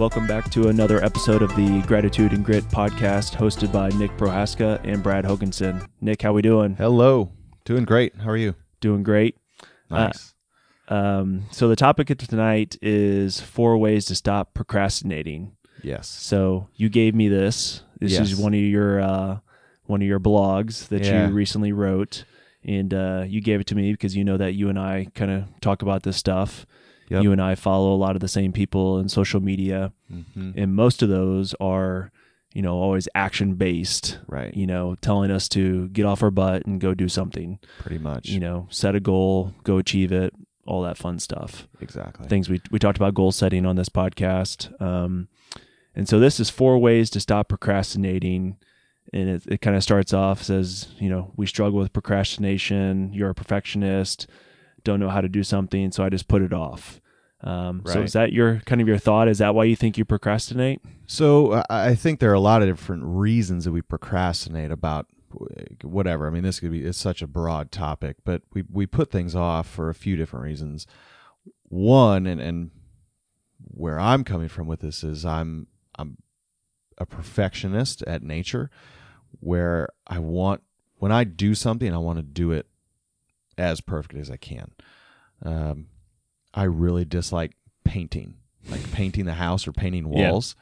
Welcome back to another episode of the Gratitude and Grit podcast, hosted by Nick Prohaska and Brad Hoganson. Nick, how we doing? Hello. Doing great. How are you? Doing great. Nice. Um, so the topic of tonight is four ways to stop procrastinating. yes. So you gave me this. This is one of your uh, one of your blogs that Yeah. you recently wrote, and uh, you gave it to me because you know that you and I kind of talk about this stuff. Yep. You and I follow a lot of the same people in social media, hmm and most of those are, you know, always action based. Right. You know, telling us to get off our butt and go do something. Pretty much. You know, set a goal, go achieve it, all that fun stuff exactly. things we we talked about goal setting on this podcast. Um, and so this is four ways to stop procrastinating. And it, it kind of starts off says, you know, we struggle with procrastination. You're a perfectionist, don't know how to do something, so I just put it off. Um, So is that your kind of your thought? Is that why you think you procrastinate? So I I think there are a lot of different reasons that we procrastinate about whatever. I mean, this could be it's such a broad topic, but we we put things off for a few different reasons. One, and and where I'm coming from with this is I'm I'm a perfectionist at nature, where I want when I do something, I want to do it as perfect as I can. Um, I really dislike painting, like painting the house or painting Yeah. walls,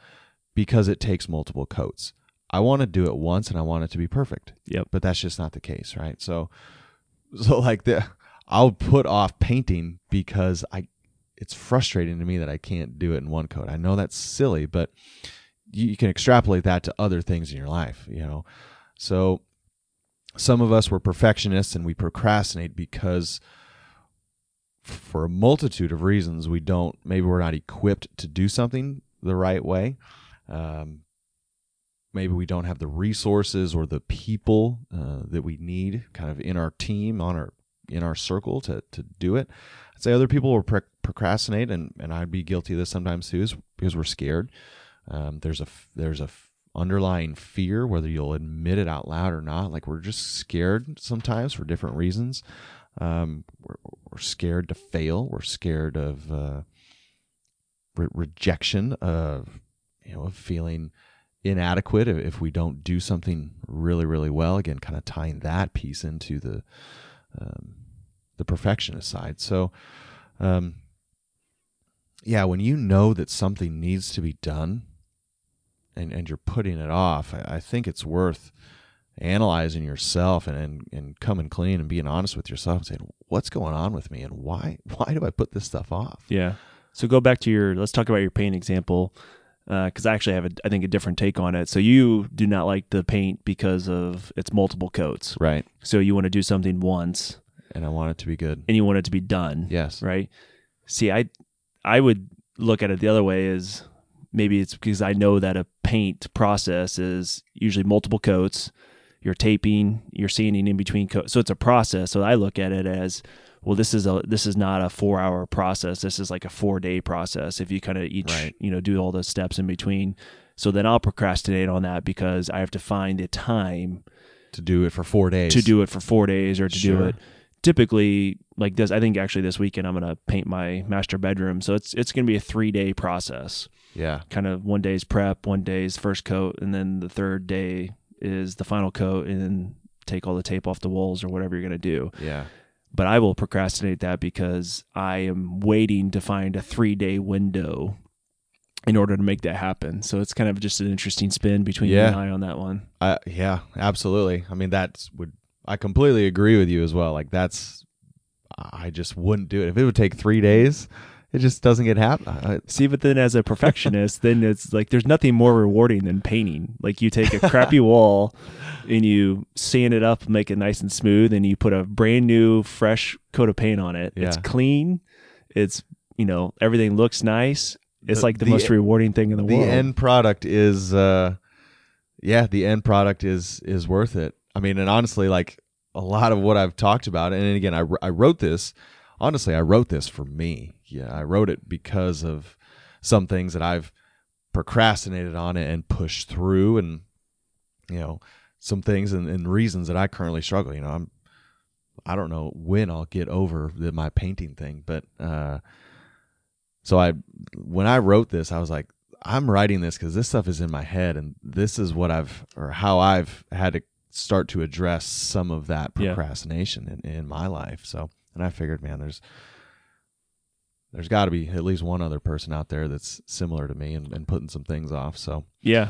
because it takes multiple coats. I want to do it once and I want it to be perfect. Yep. But that's just not the case, right? So, so like the, I'll put off painting because I, it's frustrating to me that I can't do it in one coat. I know that's silly, but you, you can extrapolate that to other things in your life, you know. So, some of us were perfectionists and we procrastinate because for a multitude of reasons we don't maybe we're not equipped to do something the right way. Um, maybe we don't have the resources or the people uh, that we need kind of in our team on our in our circle to, to do it. I'd say other people will pro- procrastinate and, and i'd be guilty of this sometimes too is because we're scared. Um, there's a there's a underlying fear whether you'll admit it out loud or not like we're just scared sometimes for different reasons um, we're, we're scared to fail. We're scared of uh, re- rejection, of you know, of feeling inadequate if, we don't do something really, really well. Again, kind of tying that piece into the um, the perfectionist side. So, um, yeah, when you know that something needs to be done, and and you're putting it off, I, I think it's worth analyzing yourself and, and and coming clean and being honest with yourself and saying what's going on with me and why why do I put this stuff off? Yeah. So go back to your. Let's talk about your paint example, uh, because I actually have a, I think a different take on it. So you do not like the paint because of its multiple coats. Right. So you want to do something once, And I want it to be good. and you want it to be done. Yes. Right. See, I I would look at it the other way is maybe it's because I know that a paint process is usually multiple coats. You're taping, you're sanding in between coats, so it's a process. So I look at it as well. This is a this is not a four hour process. This is like a four day process. If you kind of each Right. you know do all the steps in between, so then I'll procrastinate on that because I have to find the time To do it for four days. to do it for four days or to do it typically like this i think actually this weekend i'm going to paint my master bedroom so it's it's going to be a three day process Yeah. kind of one day's prep one day's first coat and then the third day is the final coat and then take all the tape off the walls or whatever you're going to do Yeah. but i will procrastinate that because i am waiting to find a three day window in order to make that happen so it's kind of just an interesting spin between you and i on that one I, yeah, absolutely. I mean, that's would I completely agree with you as well. Like that's, I just wouldn't do it if it would take three days. It just doesn't get happen. See, but then as a perfectionist, then it's like there's nothing more rewarding than painting. Like you take a crappy wall and you sand it up, make it nice and smooth, and you put a brand new, fresh coat of paint on it. It's clean. It's you know everything looks nice. It's The- like the, the- most rewarding thing in the, the world. The end product is uh yeah the end product is is worth it i mean and honestly like a lot of what i've talked about and again i, I wrote this honestly i wrote this for me yeah i wrote it because of some things that i've procrastinated on it and pushed through and you know some things and, and reasons that i currently struggle you know i'm i don't know when i'll get over the, my painting thing but uh so i when i wrote this i was like I'm writing this because this stuff is in my head, and this is what I've or how I've had to start to address some of that Yeah. procrastination in, in my life. So, and I figured, man, there's there's got to be at least one other person out there that's similar to me and, and putting some things off. So, Yeah,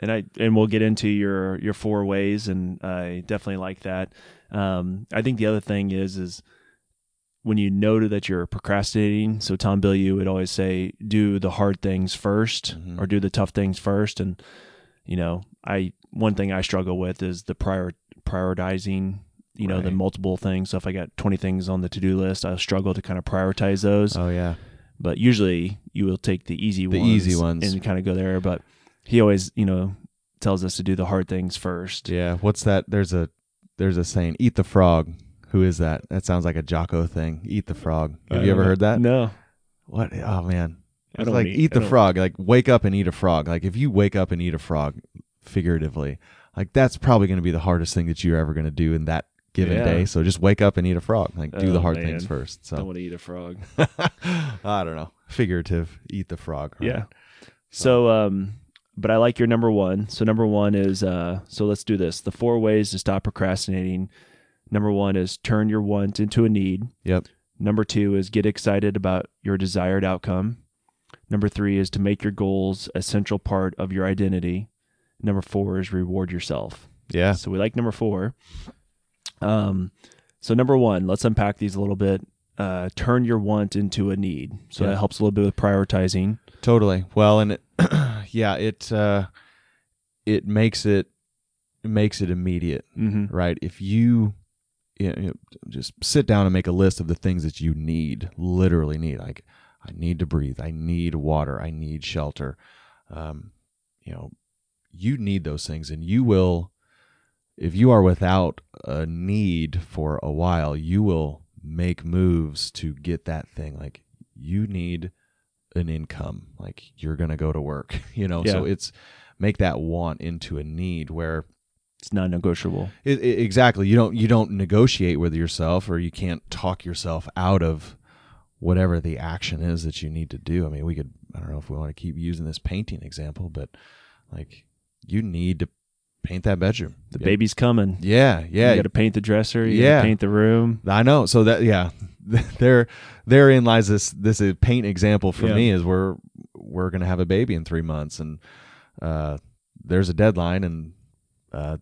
and I and we'll get into your your four ways, and I definitely like that. Um, I think the other thing is is when you know that you're procrastinating. So Tom Bilyeu would always say, "Do the hard things 1st Mhm. or do the tough things first. And you know, I one thing I struggle with is the prior prioritizing. You know, the multiple things. So if I got 20 things on the to do list, I struggle to kind of prioritize those oh yeah, but usually you will take the easy The ones, easy ones. and kind of go there. But he always, you know, tells us to do the hard things first. yeah. What's that? There's a there's a saying, "Eat the frog." Who is that? That sounds like a Jocko thing. Eat the frog. Have you ever heard that? No, What? Oh man, it's like eat- eat, the frog. Like wake up and eat a frog. Like if you wake up and eat a frog, figuratively, like that's probably going to be the hardest thing that you're ever going to do in that given Yeah. day. So just wake up and eat a frog. Like do the Oh, hard man. things first. So don't want to eat a frog. I don't know. Figurative. Eat the frog. right? Yeah. So, um, but I like your number one. So number one is, uh, so let's do this. The four ways to stop procrastinating. Number one is turn your want into a need. Yep. Number two is get excited about your desired outcome. Number three is to make your goals a central part of your identity. Number four is reward yourself. Yeah. So we like number four. Um, so number one, let's unpack these a little bit. Uh, turn your want into a need. So Yeah. that helps a little bit with prioritizing. Totally. Well, and it, yeah, it uh, it makes it it makes it immediate. Mm-hmm. right? If you, you know, just sit down and make a list of the things that you need, literally need, like I need to breathe, I need water, I need shelter. Um, you know, you need those things, and you will. If you are without a need for a while, you will make moves to get that thing. Like you need an income, like you're gonna go to work, you know. So it's make that want into a need where It's non-negotiable. it, it- exactly. You don't you don't negotiate with yourself, or you can't talk yourself out of whatever the action is that you need to do. I mean, we could. I don't know if we want to keep using this painting example, but like you need to paint that bedroom. The baby's coming. Yeah, yeah. You got to paint the dresser. You Yeah. paint the room. I know. So that yeah, there therein lies this this paint example for Yeah. me is we're we're gonna have a baby in three months and uh, there's a deadline and uh,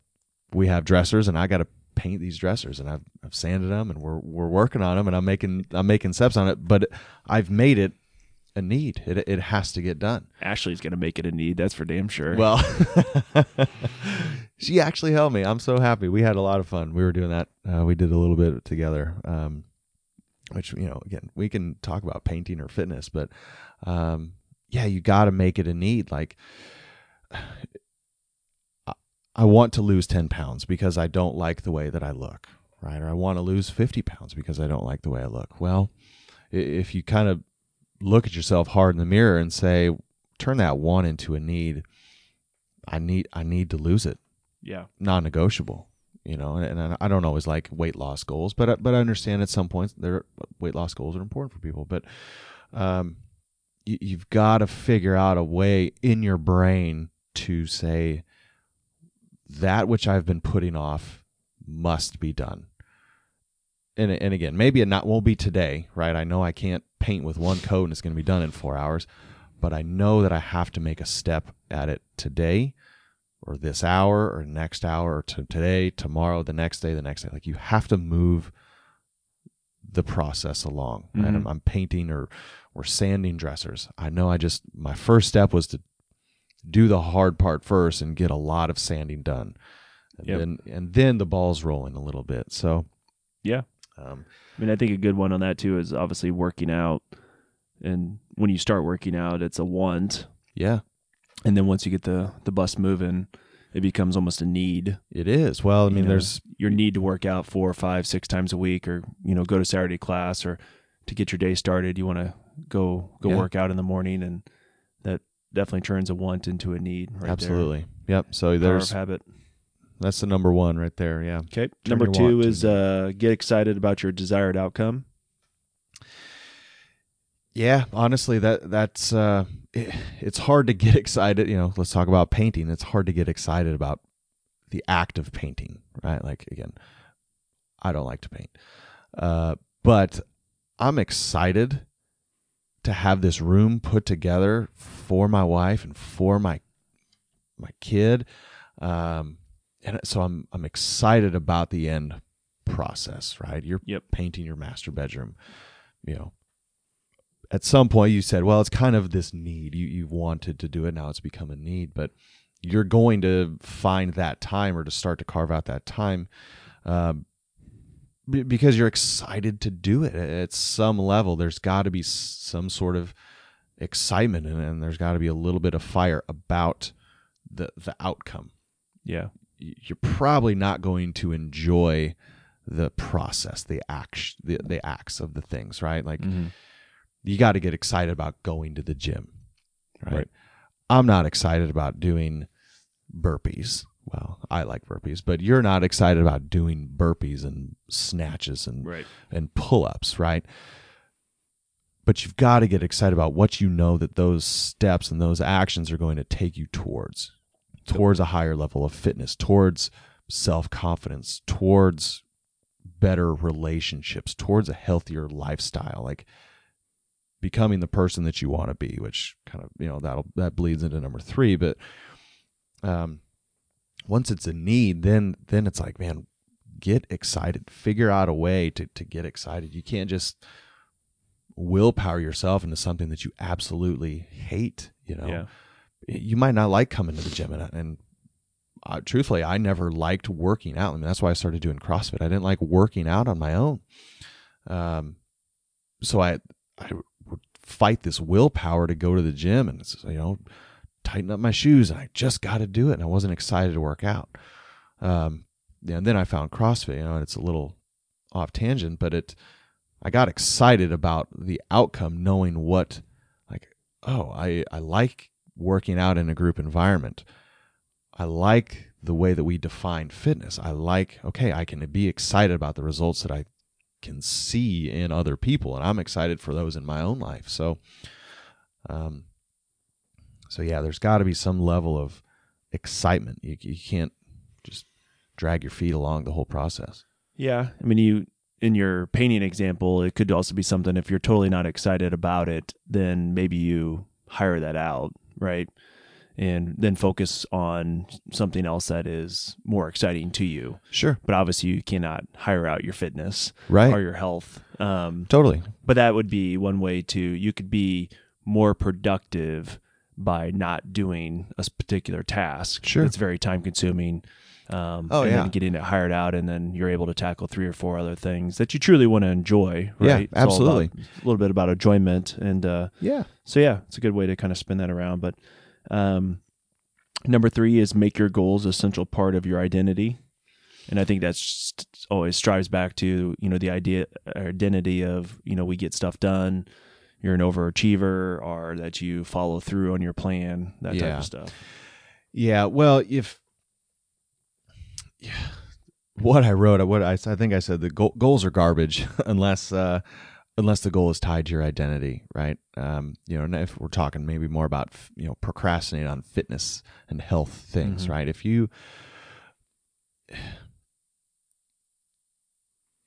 we have dressers and I got to paint these dressers and I've I've sanded them and we're we're working on them and I'm making I'm making steps on it but I've made it a need it it has to get done Ashley's gonna make it a need. That's for damn sure. well, she actually helped me. I'm so happy. We had a lot of fun. We were doing that. Uh, we did a little bit together. Um, which you know, again, we can talk about painting or fitness, but um, yeah, you got to make it a need. Like, I- I want to lose ten pounds because I don't like the way that I look, right? Or I want to lose fifty pounds because I don't like the way I look. Well, if you kind of look at yourself hard in the mirror and say, turn that want into a need. I need I need to lose it, yeah. non-negotiable. You know, and, and I don't always like weight loss goals, but I- but I understand at some points their weight loss goals are important for people. But um, you, you've got to figure out a way in your brain to say that which I've been putting off must be done. And and again, maybe it not won't be today, right? I know I can't paint with one coat and it's going to be done in four hours, but I know that I have to make a step at it today, or this hour, or next hour, or to today, tomorrow, the next day, the next day. Like you have to move the process along. Right? Mhm. I'm, I'm painting or or sanding dressers. I know I just my first step was to do the hard part first and get a lot of sanding done, and Yep. then and then the ball's rolling a little bit. So Yeah. um, I mean, I think a good one on that too is obviously working out. And when you start working out, it's a want, yeah, and then once you get the the bus moving, it becomes almost a need. it is. Well, I You mean, know, there's your need to work out four or five, six times a week, or you know, go to Saturday class, or to get your day started, you want to go go Yeah. work out in the morning, and that definitely turns a want into a need. Right absolutely. Yep. So. Power there's habit. That's the number one right there. Yeah. Okay. Turn Number two is uh, get excited about your desired outcome. Yeah, honestly, that that's uh, it, it's hard to get excited. You know, let's talk about painting. It's hard to get excited about the act of painting, right? Like again, I don't like to paint, uh, but I'm excited to have this room put together for my wife and for my my kid. Um, and so I'm I'm excited about the end process, right? You're Yep. painting your master bedroom. You know, at some point you said, well, it's kind of this need. You you've wanted to do it, now it's become a need, but you're going to find that time or to start to carve out that time um, be- because you're excited to do it at some level. There's got to be some sort of excitement and, and there's got to be a little bit of fire about the the outcome Yeah. You're probably not going to enjoy the process, the act, the, the acts of the things, right? Like Mhm. you got to get excited about going to the gym, right? Right. I'm not excited about doing burpees. Well, I like burpees, but you're not excited about doing burpees and snatches and Right. and pull-ups, right? But you've got to get excited about what you know that those steps and those actions are going to take you towards towards a higher level of fitness, towards self-confidence, towards better relationships, towards a healthier lifestyle, like becoming the person that you want to be, which kind of, you know, that'll that bleeds into number 3, but um once it's a need, then then it's like, man, get excited. Figure out a way to to get excited. You can't just willpower yourself into something that you absolutely hate, you know. Yeah. You might not like coming to the gym and, and uh, truthfully, I never liked working out. I mean, that's why I started doing CrossFit. I didn't like working out on my own. Um, so I I would fight this willpower to go to the gym and you know tighten up my shoes and I just got to do it and I wasn't excited to work out. Um, and then I found CrossFit. You know, and it's a little off tangent, but it I got excited about the outcome, knowing what like oh I I like working out in a group environment. I like the way that we define fitness. I like okay, I can be excited about the results that I can see in other people, and I'm excited for those in my own life. So, um, so yeah, there's got to be some level of excitement. You you can't just drag your feet along the whole process. Yeah. I mean, you, in your painting example, it could also be something if you're totally not excited about it, then maybe you hire that out, right? And then focus on something else that is more exciting to you. Sure. But obviously, you cannot hire out your fitness Right. or your health. Um, Totally. but that would be one way to, you could be more productive by not doing a particular task. Sure. It's very time consuming. Um, Oh, and yeah. then getting it hired out, and then you're able to tackle three or four other things that you truly want to enjoy. Yeah, Right? All absolutely. about- a little bit about enjoyment, and uh, Yeah. so yeah, it's a good way to kind of spin that around. But um, number three is make your goals a central part of your identity, and I think that's always strives back to you know the idea or identity of you know we get stuff done. You're an overachiever, or that you follow through on your plan, that type of stuff. Yeah. Well, if yeah, what I wrote, what I, I think I said the goal, goals are garbage unless uh, unless the goal is tied to your identity, right? Um, you know, and if we're talking maybe more about you know procrastinate on fitness and health things, Mhm. right? If you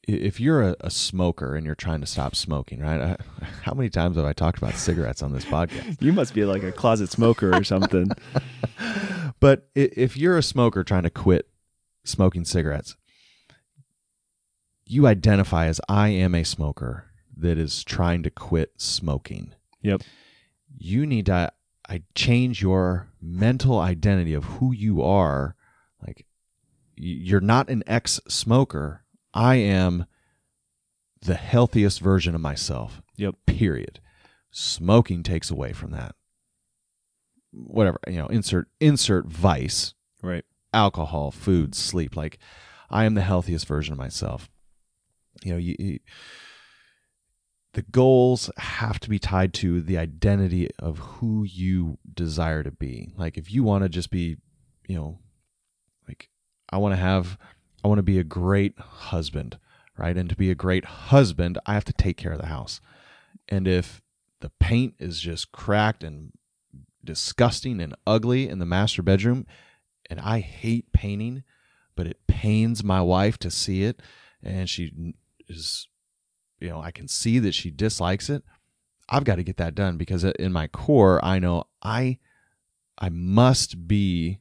if you're a, a smoker and you're trying to stop smoking, right? I, how many times have I talked about cigarettes on this podcast? You must be like a closet smoker or something. but if you're a smoker trying to quit smoking cigarettes, you identify as I am a smoker that is trying to quit smoking. Yep. You need to I change your mental identity of who you are. Like you're not an ex-smoker. I am the healthiest version of myself. Yep. Period. Smoking takes away from that. Whatever, you know, insert insert vice Right. Alcohol, food, sleep. Like I am the healthiest version of myself. You know, you, you- the goals have to be tied to the identity of who you desire to be. Like if you want to just be, you know, like I want to have I want to be a great husband, right? And to be a great husband, I have to take care of the house. And if the paint is just cracked and disgusting and ugly in the master bedroom. And I hate painting, but it pains my wife to see it. And she is, you know, I can see that she dislikes it. I've got to get that done because in my core, I know I, I must be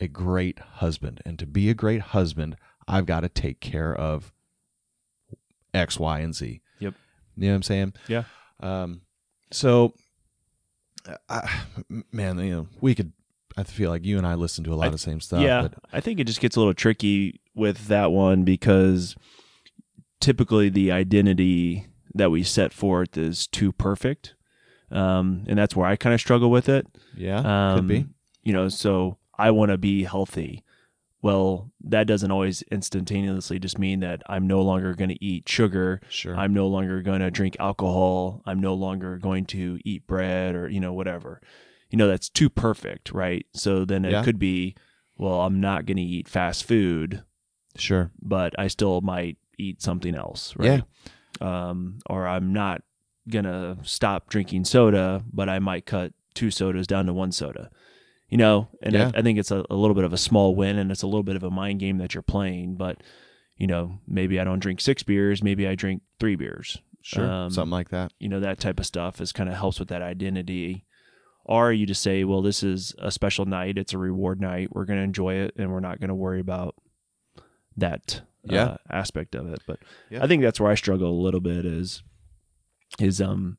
a great husband. And to be a great husband, I've got to take care of X, Y, and Z. Yep. You know what I'm saying? Yeah. Um, so, I, man, you know, we could. I feel like you and I listen to a lot I- of the same stuff. yeah, But I think it just gets a little tricky with that one because typically the identity that we set forth is too perfect, um, and that's where I kind of struggle with it. yeah, Um, could be. You know, so I want to be healthy. Well, that doesn't always instantaneously just mean that I'm no longer going to eat sugar. Sure. I'm no longer going to drink alcohol. I'm no longer going to eat bread or, you know, whatever. You know, that's too perfect, right? So then it Yeah. could be, well, I'm not going to eat fast food, sure. but I still might eat something else, right? Um, or I'm not going to stop drinking soda, but I might cut two sodas down to one soda. You know, and Yeah. I, I think it's a, a little bit of a small win and it's a little bit of a mind game that you're playing, but you know, maybe I don't drink six beers, maybe I drink three beers. Sure. Um, Something like that. You know, that type of stuff is kind of helps with that identity. Or you just say, well, this is a special night. It's a reward night. We're going to enjoy it and we're not going to worry about that Yeah. uh, aspect of it. But Yeah. I think that's where I struggle a little bit is, is, um,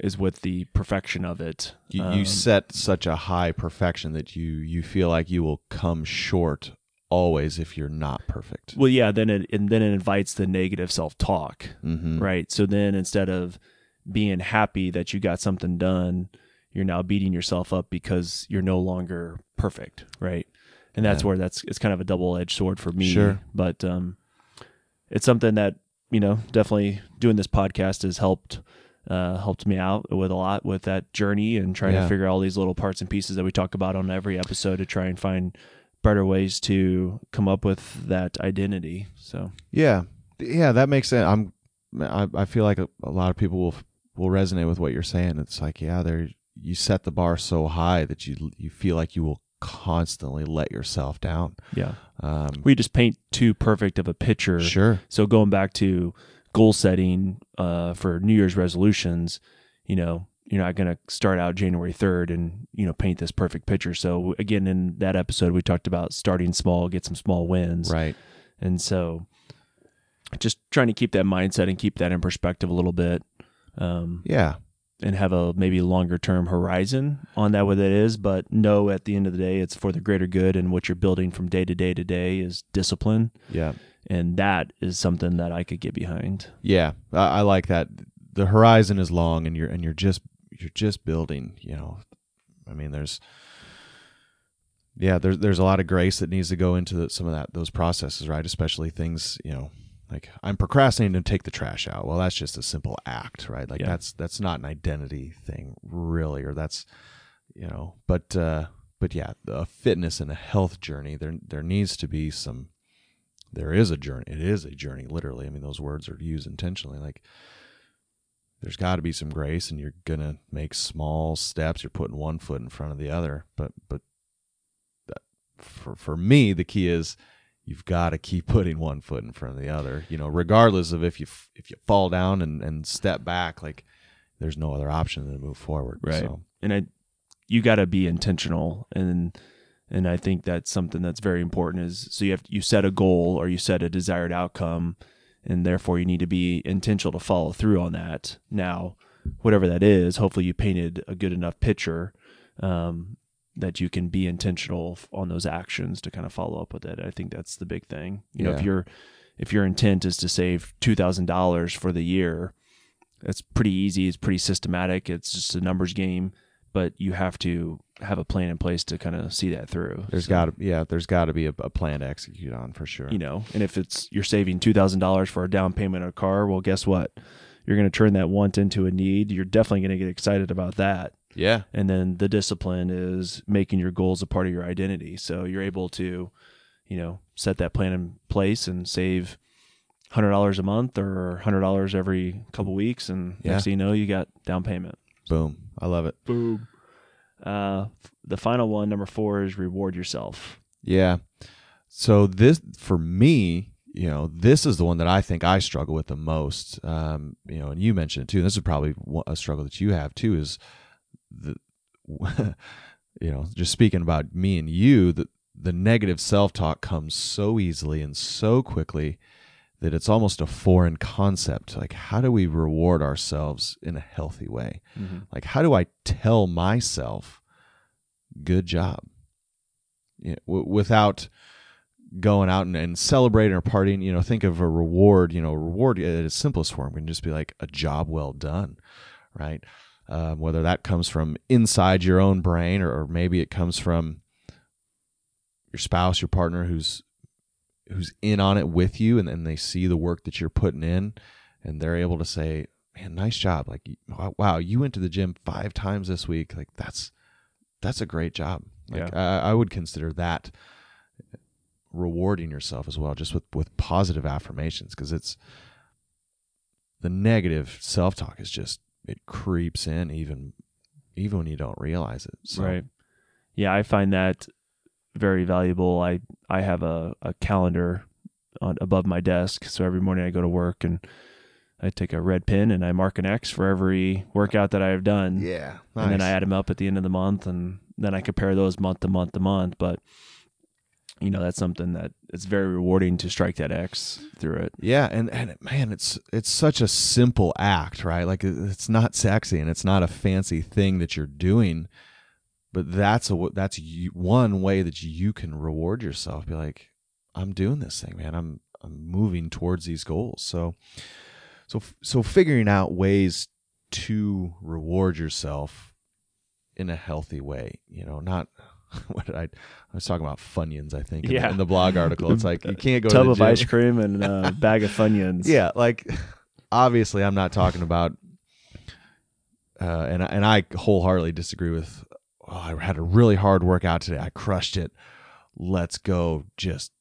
is with the perfection of it. You, Um, set such a high perfection that you you feel like you will come short always if you're not perfect. well, yeah, then it, and then it invites the negative self talk. Mm-hmm. right? So then instead of being happy that you got something done, you're now beating yourself up because you're no longer perfect, right? And that's Yeah. where that's it's kind of a double edged sword for me. Sure. But um, it's something that you know definitely doing this podcast has helped uh, helped me out with a lot with that journey and trying Yeah. to figure out all these little parts and pieces that we talk about on every episode to try and find better ways to come up with that identity. So Yeah, yeah, that makes sense. I'm, I, I feel like a, a lot of people will will resonate with what you're saying. It's like, yeah, there you set the bar so high that you you feel like you will constantly let yourself down. yeah, Um, we just paint too perfect of a picture. sure, So going back to goal setting uh, for New Year's resolutions, you know, you're not going to start out January 3rd and, you know, paint this perfect picture. So again, in that episode, we talked about starting small, get some small wins. right, And so just trying to keep that mindset and keep that in perspective a little bit. Um, yeah, and have a maybe longer term horizon on that what it is, but know at the end of the day it's for the greater good and what you're building from day to day to day is discipline. yeah, And that is something that I could get behind. yeah. I, I like that. The horizon is long, and you're and you're just you're just building. You know, I mean, there's. Yeah, there's there's a lot of grace that needs to go into the, some of that those processes, right? Especially things, you know, like I'm procrastinating to take the trash out. Well, that's just a simple act, right? Like Yeah. that's that's not an identity thing, really, or that's you know, but uh but yeah, a fitness and a health journey, there there needs to be some there is a journey. It is a journey, literally. I mean, those words are used intentionally. Like there's got to be some grace and you're going to make small steps. You're putting one foot in front of the other. But but that, for for me, the key is you've got to keep putting one foot in front of the other. You know, regardless of if you if you fall down and and step back, like there's no other option than to move forward. Right. So, And I you got to be intentional and and I think that's something that's very important is so you have you set a goal or you set a desired outcome and therefore you need to be intentional to follow through on that. Now, whatever that is, hopefully you painted a good enough picture um, that you can be intentional on those actions to kind of follow up with it. I think that's the big thing. You know, if Yeah. your if your intent is to save two thousand dollars for the year, it's pretty easy. It's pretty systematic. It's just a numbers game, but you have to have a plan in place to kind of see that through. there's So, got to yeah, there's got to be a, a plan to execute on for sure. you know, and if it's you're saving two thousand dollars for a down payment on a car, well, guess what? You're going to turn that want into a need. You're definitely going to get excited about that. Yeah. And then the discipline is making your goals a part of your identity. So you're able to, you know, set that plan in place and save hundred dollars a month or hundred dollars every couple weeks, and Yeah. next thing you know, you got down payment. Boom. I love it. Boom. Uh, the final one, number four, is reward yourself. Yeah. So this for me, you know, this is the one that I think I struggle with the most. Um, you know, and you mentioned it too. And this is probably a struggle that you have too. Is the, you know, just speaking about me and you, the the negative self talk comes so easily and so quickly that it's almost a foreign concept. Like, how do we reward ourselves in a healthy way? Mm-hmm. Like, how do I tell myself, good job? Yeah, w- without going out and, and celebrating or partying, you know, think of a reward, you know, reward uh, at its simplest form can just be like a job well done, right? Um, whether that comes from inside your own brain or, or maybe it comes from your spouse, your partner who's who's in on it with you and then they see the work that you're putting in and they're able to say, man, nice job. Like, wow, you went to the gym five times this week. Like that's, that's a great job. Like I, I would consider that rewarding yourself as well, just with, with positive affirmations. Cause it's the negative self-talk is just, it creeps in even, even when you don't realize it. So, Right. Yeah, I find that very valuable. I I have a, a calendar on above my desk, so every morning I go to work and I take a red pen and I mark an X for every workout that I have done. Yeah. And then I add them up at the end of the month and then I compare those month to month to month, but you know, that's something that it's very rewarding to strike that X through it. Yeah, and and man, it's it's such a simple act, right? Like it's not sexy and it's not a fancy thing that you're doing, but that's a that's one way that you can reward yourself. Be like, I'm doing this thing, man. I'm I'm moving towards these goals. So so so figuring out ways to reward yourself in a healthy way, you know, not what did I I was talking about Funyuns, I think, in, the- in the blog article. It's like you can't go Tub to the of gym. ice cream and a bag of Funyuns. Yeah, like obviously, I'm not talking about, uh, and and I wholeheartedly disagree with. Oh, I had a really hard workout today. I crushed it. Let's go. Just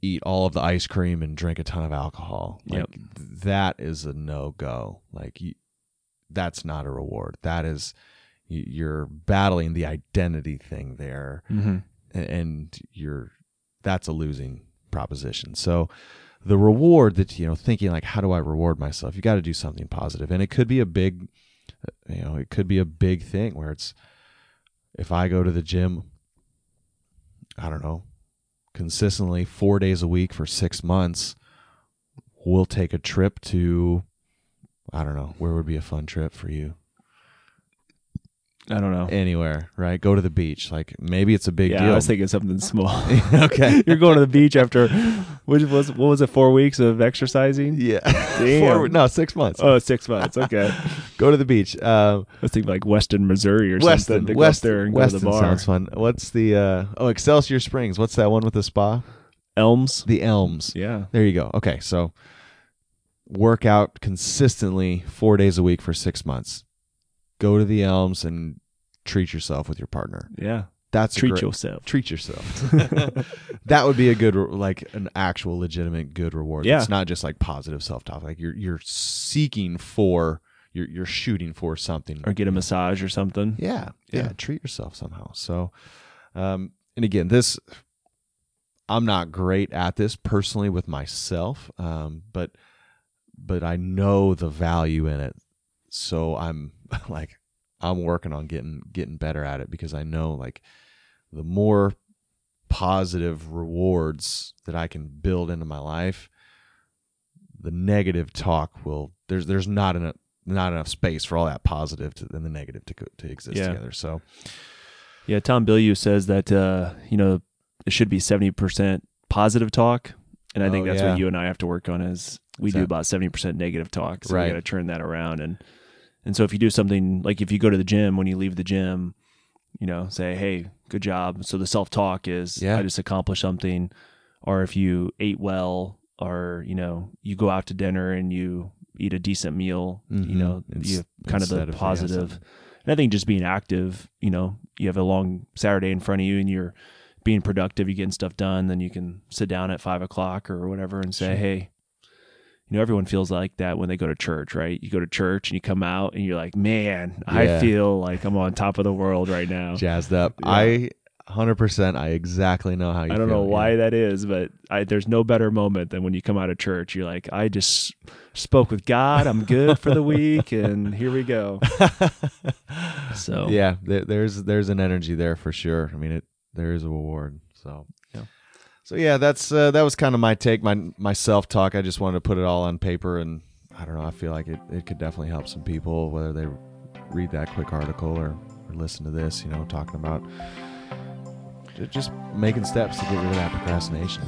eat all of the ice cream and drink a ton of alcohol. Like Yep. that is a no go. Like you, that's not a reward. That is you- you're battling the identity thing there hmm and you're that's a losing proposition. So the reward that you know thinking like how do I reward myself? You got to do something. And it could be a big you know, it could be a big thing where it's if I go to the gym I don't know, consistently 4 days a week for 6 months, we'll take a trip to I don't know, where would be a fun trip for you? I don't know. Anywhere, right? Go to the beach. Like maybe it's a big yeah, deal. I was thinking something small. okay. You're going to the beach after what was what was it? Four weeks of exercising? Yeah. Damn. Four- no, six months. Oh, six months. Okay. Go to the beach. Um, I was thinking like Weston, Missouri or Weston. something. To go there and Weston go to the bar. sounds fun. What's the uh, oh Excelsior Springs? What's that one with the spa? Elms. The Elms. Yeah. There you go. Okay, so work out consistently four days a week for six months. Go to the Elms and treat yourself with your partner. Yeah. That's Treat great- yourself. Treat yourself. that would be a good, like an actual legitimate good reward. Yeah. It's not just like positive self talk. Like you're you're seeking for, you're you're shooting for something. Or get a massage or something. Yeah, yeah, Yeah. Treat yourself somehow. So, um, and again, this I'm not great at this personally with myself, um, but but I know the value in it. So I'm like I'm working on getting getting better at it because I know like the more positive rewards that I can build into my life, the negative talk will there's there's not enough not enough space for all that positive to, and the negative to to exist Yeah. together. So Yeah. Tom Bilyeu says that uh, you know it should be seventy percent positive talk, and I think Oh, that's yeah. what you and I have to work on. Is we Is do about seventy percent negative talk, so Right. we got to turn that around and and so if you do something like if you go to the gym when you leave the gym, you know, say hey, good job. So the self talk is Yeah. I just accomplished something, or if you ate well, or you know you go out to dinner and you eat a decent meal, you Mhm. know, Ins- you kind of the of, positive. And I think just being active, you know, you have a long Saturday in front of you and you're being productive, you're getting stuff done, then you can sit down at five o'clock or whatever and say, Sure. hey, you know, everyone feels like that when they go to church, right? You go to church and you come out and you're like, man, I Yeah. feel like I'm on top of the world right now. Jazzed up. Yeah. I 100%. I exactly know how you I don't feel, know why yeah. that is, but I, there's no better moment than when you come out of church. You're like, I just spoke with God. I'm good for the week, and here we go. So yeah, there, there's there's an energy there for sure. I mean, it there is a reward. So. So yeah, that's uh, that was kind of my take, my my self talk. I just wanted to put it all on paper, and I don't know. I feel like it, it could definitely help some people, whether they read that quick article or, or listen to this. You know, talking about just making steps to get rid of that procrastination.